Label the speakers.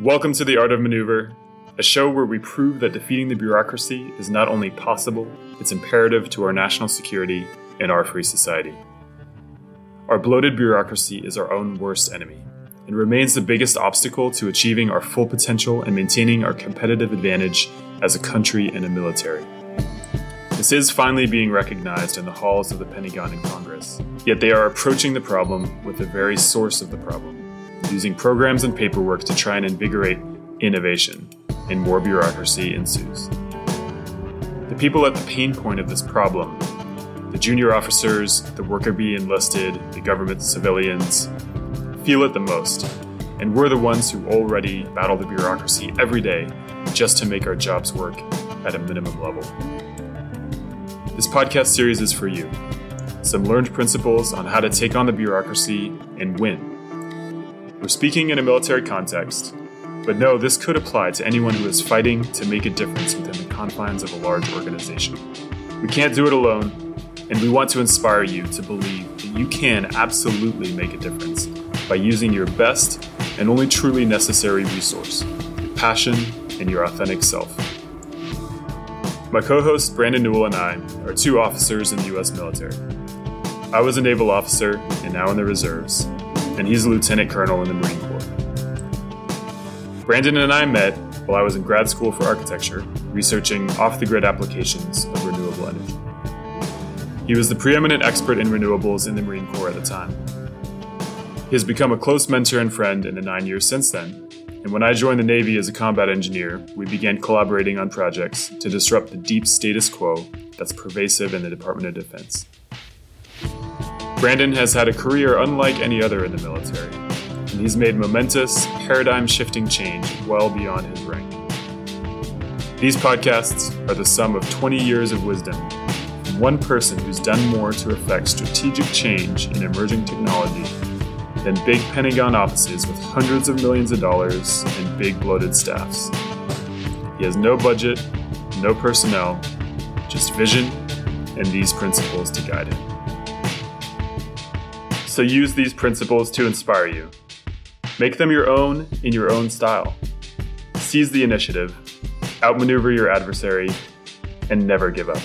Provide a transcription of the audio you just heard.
Speaker 1: Welcome to The Art of Maneuver, a show where we prove that defeating the bureaucracy is not only possible, it's imperative to our national security and our free society. Our bloated bureaucracy is our own worst enemy and remains the biggest obstacle to achieving our full potential and maintaining our competitive advantage as a country and a military. This is finally being recognized in the halls of the Pentagon and Congress, yet they are approaching the problem with the very source of the problem, using programs and paperwork to try and invigorate innovation, and more bureaucracy ensues. The people at the pain point of this problem the junior officers, the worker bee enlisted, the government civilians, feel it the most, and we're the ones who already battle the bureaucracy every day just to make our jobs work at a minimum level. This podcast series is for you. Some learned principles on how to take on the bureaucracy and win. We're speaking in a military context, but no, this could apply to anyone who is fighting to make a difference within the confines of a large organization. We can't do it alone, and we want to inspire you to believe that you can absolutely make a difference by using your best and only truly necessary resource your passion and your authentic self. My co host Brandon Newell and I are two officers in the U.S. military. I was a naval officer and now in the reserves, and he's a lieutenant colonel in the Marine Corps. Brandon and I met while I was in grad school for architecture, researching off the grid applications of renewable energy. He was the preeminent expert in renewables in the Marine Corps at the time. He has become a close mentor and friend in the nine years since then, and when I joined the Navy as a combat engineer, we began collaborating on projects to disrupt the deep status quo that's pervasive in the Department of Defense. Brandon has had a career unlike any other in the military, and he's made momentous, paradigm shifting change well beyond his rank. These podcasts are the sum of 20 years of wisdom from one person who's done more to effect strategic change in emerging technology than big Pentagon offices with hundreds of millions of dollars and big bloated staffs. He has no budget, no personnel, just vision and these principles to guide him. So use these principles to inspire you. Make them your own in your own style. Seize the initiative, outmaneuver your adversary, and never give up.